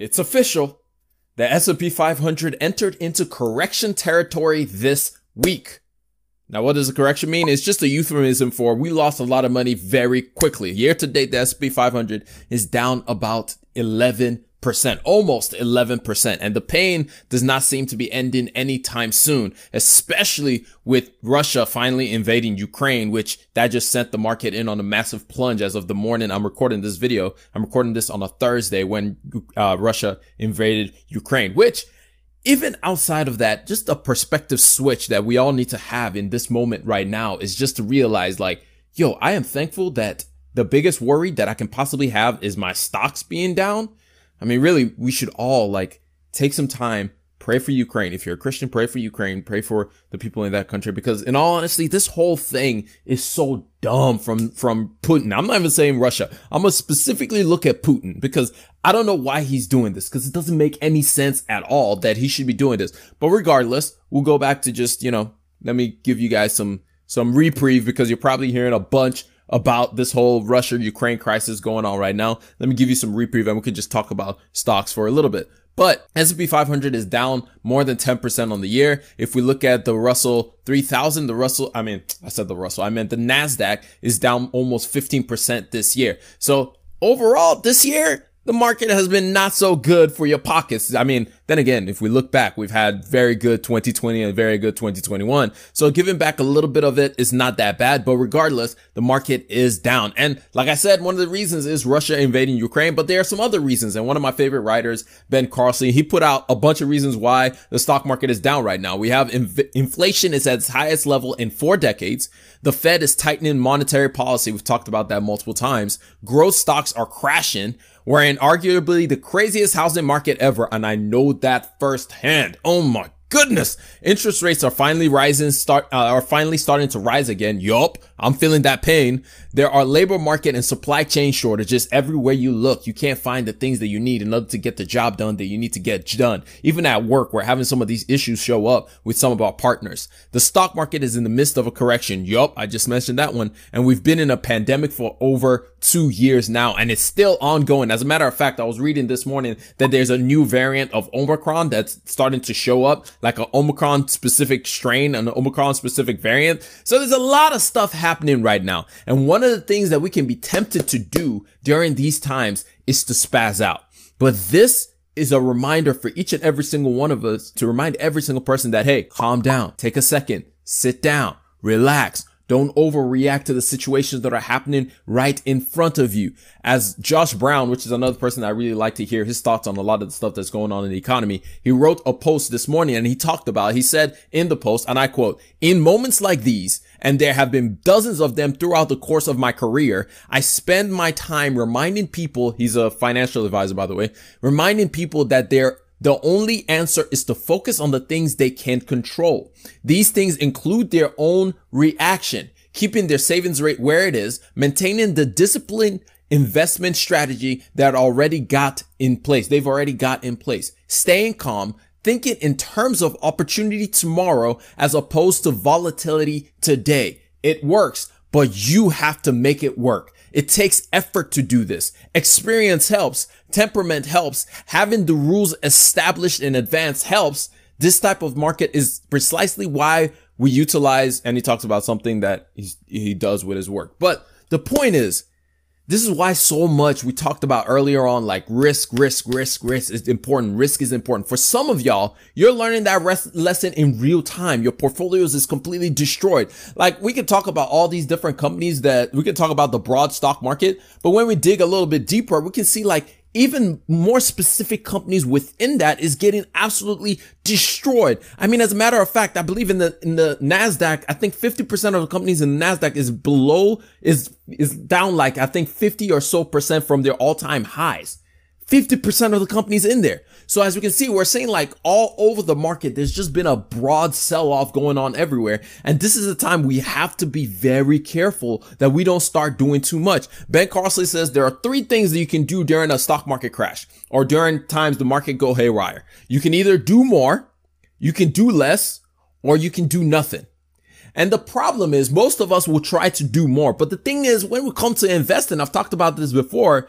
It's official. The S&P 500 entered into correction territory this week. Now, what does a correction mean? It's just a euphemism for we lost a lot of money very quickly. Year to date, the S&P 500 is down about 11 percent, almost 11%. And the pain does not seem to be ending anytime soon, especially with Russia finally invading Ukraine, which that just sent the market in on a massive plunge as of the morning I'm recording this video. I'm recording this on a Thursday when uh, Russia invaded Ukraine, which even outside of that, just a perspective switch that we all need to have in this moment right now is just to realize like, yo, I am thankful that the biggest worry that I can possibly have is my stocks being down I mean, really, we should all like take some time, pray for Ukraine. If you're a Christian, pray for Ukraine, pray for the people in that country. Because in all honesty, this whole thing is so dumb from, from Putin. I'm not even saying Russia. I'm going to specifically look at Putin because I don't know why he's doing this because it doesn't make any sense at all that he should be doing this. But regardless, we'll go back to just, you know, let me give you guys some, some reprieve because you're probably hearing a bunch about this whole Russia Ukraine crisis going on right now. Let me give you some reprieve and we can just talk about stocks for a little bit. But S&P 500 is down more than 10% on the year. If we look at the Russell 3000, the Russell, I mean, I said the Russell, I meant the NASDAQ is down almost 15% this year. So overall this year, the market has been not so good for your pockets. I mean, then again, if we look back, we've had very good 2020 and very good 2021. So giving back a little bit of it is not that bad, but regardless, the market is down. And like I said, one of the reasons is Russia invading Ukraine, but there are some other reasons. And one of my favorite writers, Ben Carlson, he put out a bunch of reasons why the stock market is down right now. We have inv- inflation is at its highest level in four decades. The Fed is tightening monetary policy. We've talked about that multiple times. Growth stocks are crashing. We're in arguably the craziest housing market ever, and I know that firsthand. Oh my goodness, interest rates are finally rising, start uh, are finally starting to rise again. Yup, I'm feeling that pain. There are labor market and supply chain shortages everywhere you look. You can't find the things that you need in order to get the job done that you need to get done. Even at work, we're having some of these issues show up with some of our partners. The stock market is in the midst of a correction. Yup, I just mentioned that one. And we've been in a pandemic for over two years now, and it's still ongoing. As a matter of fact, I was reading this morning that there's a new variant of Omicron that's starting to show up, like an Omicron specific strain, an Omicron specific variant. So there's a lot of stuff happening right now. And one of the things that we can be tempted to do during these times is to spaz out. But this is a reminder for each and every single one of us to remind every single person that, hey, calm down, take a second, sit down, relax, don't overreact to the situations that are happening right in front of you. As Josh Brown, which is another person I really like to hear his thoughts on a lot of the stuff that's going on in the economy. He wrote a post this morning and he talked about, he said in the post, and I quote, in moments like these, and there have been dozens of them throughout the course of my career, I spend my time reminding people, he's a financial advisor, by the way, reminding people that they're the only answer is to focus on the things they can control. These things include their own reaction, keeping their savings rate where it is, maintaining the disciplined investment strategy that already got in place. They've already got in place. Staying calm, thinking in terms of opportunity tomorrow as opposed to volatility today. It works, but you have to make it work. It takes effort to do this. Experience helps. Temperament helps. Having the rules established in advance helps. This type of market is precisely why we utilize, and he talks about something that he does with his work. But the point is, this is why so much we talked about earlier on, like risk, risk, risk, risk is important. Risk is important. For some of y'all, you're learning that res- lesson in real time. Your portfolios is completely destroyed. Like we could talk about all these different companies that we could talk about the broad stock market, but when we dig a little bit deeper, we can see like even more specific companies within that is getting absolutely destroyed. I mean, as a matter of fact, I believe in the, in the NASDAQ, I think 50% of the companies in NASDAQ is below, is, is down like, I think 50 or so percent from their all time highs. 50% of the companies in there. So as we can see, we're saying like all over the market, there's just been a broad sell off going on everywhere. And this is a time we have to be very careful that we don't start doing too much. Ben Carlson says there are three things that you can do during a stock market crash or during times the market go haywire. You can either do more, you can do less, or you can do nothing. And the problem is most of us will try to do more. But the thing is, when we come to investing, I've talked about this before,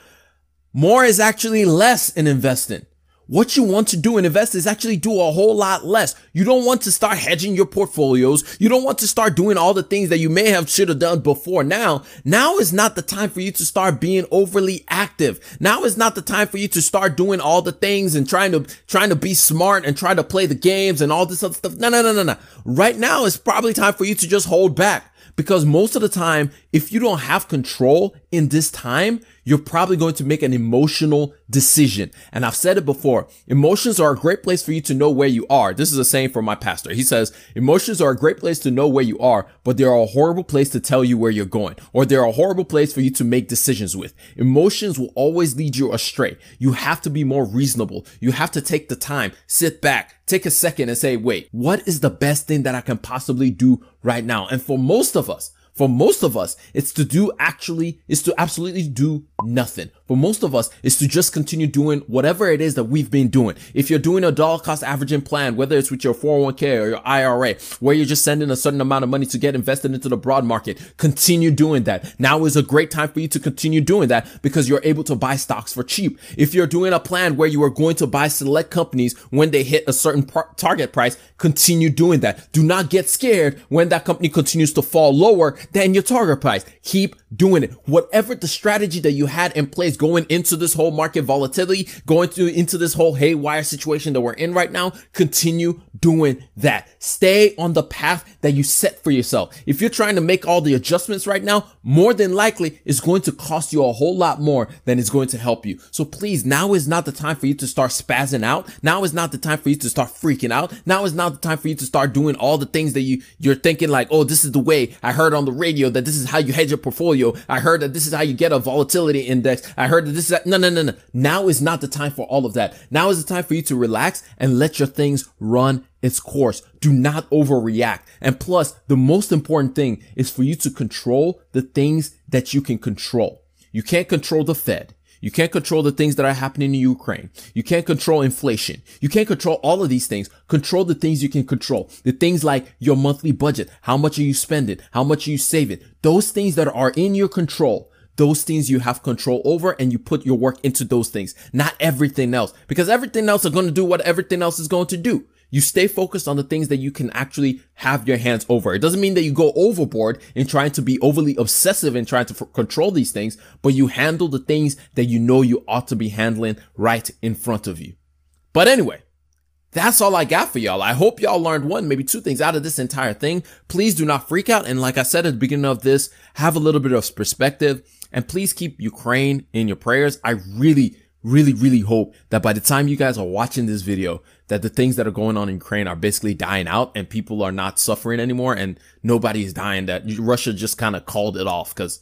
more is actually less in investing. What you want to do and invest is actually do a whole lot less. You don't want to start hedging your portfolios. You don't want to start doing all the things that you may have should have done before now. Now is not the time for you to start being overly active. Now is not the time for you to start doing all the things and trying to, trying to be smart and try to play the games and all this other stuff. No, no, no, no, no. Right now is probably time for you to just hold back. Because most of the time, if you don't have control in this time, you're probably going to make an emotional decision. And I've said it before, emotions are a great place for you to know where you are. This is a saying from my pastor. He says, emotions are a great place to know where you are, but they're a horrible place to tell you where you're going, or they're a horrible place for you to make decisions with. Emotions will always lead you astray. You have to be more reasonable. You have to take the time, sit back, take a second and say, wait, what is the best thing that I can possibly do right now? And for most of us, for most of us, it's to do actually, is to absolutely do nothing. For most of us, is to just continue doing whatever it is that we've been doing. If you're doing a dollar cost averaging plan, whether it's with your 401k or your IRA, where you're just sending a certain amount of money to get invested into the broad market, continue doing that. Now is a great time for you to continue doing that because you're able to buy stocks for cheap. If you're doing a plan where you are going to buy select companies when they hit a certain par- target price, continue doing that. Do not get scared when that company continues to fall lower than your target price. Keep doing it. Whatever the strategy that you had in place going into this whole market volatility, going to, into this whole haywire situation that we're in right now, continue doing that. Stay on the path that you set for yourself. If you're trying to make all the adjustments right now, more than likely it's going to cost you a whole lot more than it's going to help you. So please, now is not the time for you to start spazzing out. Now is not the time for you to start freaking out. Now is not the time for you to start doing all the things that you, you're thinking like, oh, this is the way I heard on the radio that this is how you hedge your portfolio. I heard that this is how you get a volatility index. I heard that this is, that. no, no, no, no. Now is not the time for all of that. Now is the time for you to relax and let your things run its course. Do not overreact. And plus, the most important thing is for you to control the things that you can control. You can't control the Fed. You can't control the things that are happening in Ukraine. You can't control inflation. You can't control all of these things. Control the things you can control. The things like your monthly budget. How much are you spending? How much are you saving? Those things that are in your control. Those things you have control over and you put your work into those things, not everything else because everything else are going to do what everything else is going to do. You stay focused on the things that you can actually have your hands over. It doesn't mean that you go overboard in trying to be overly obsessive and trying to f- control these things, but you handle the things that you know you ought to be handling right in front of you. But anyway, that's all I got for y'all. I hope y'all learned one, maybe two things out of this entire thing. Please do not freak out. And like I said at the beginning of this, have a little bit of perspective and please keep Ukraine in your prayers. I really, really, really hope that by the time you guys are watching this video, that the things that are going on in Ukraine are basically dying out and people are not suffering anymore and nobody is dying that Russia just kind of called it off because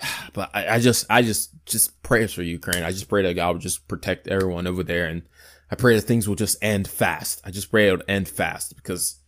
but I, I, just I just just prayers for Ukraine. I just pray that God would just protect everyone over there and I pray that things will just end fast. I just pray it will end fast because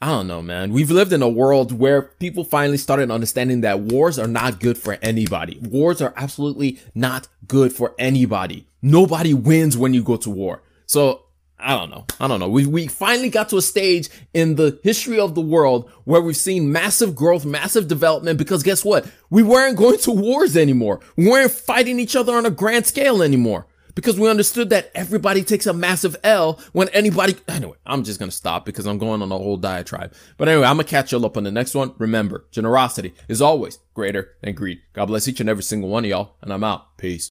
I don't know, man. We've lived in a world where people finally started understanding that wars are not good for anybody. Wars are absolutely not good for anybody. Nobody wins when you go to war. So I don't know. I don't know. We, we finally got to a stage in the history of the world where we've seen massive growth, massive development, because guess what? We weren't going to wars anymore. We weren't fighting each other on a grand scale anymore because we understood that everybody takes a massive L when anybody, anyway, I'm just going to stop because I'm going on a whole diatribe. But anyway, I'm going to catch y'all up on the next one. Remember, generosity is always greater than greed. God bless each and every single one of y'all and I'm out. Peace.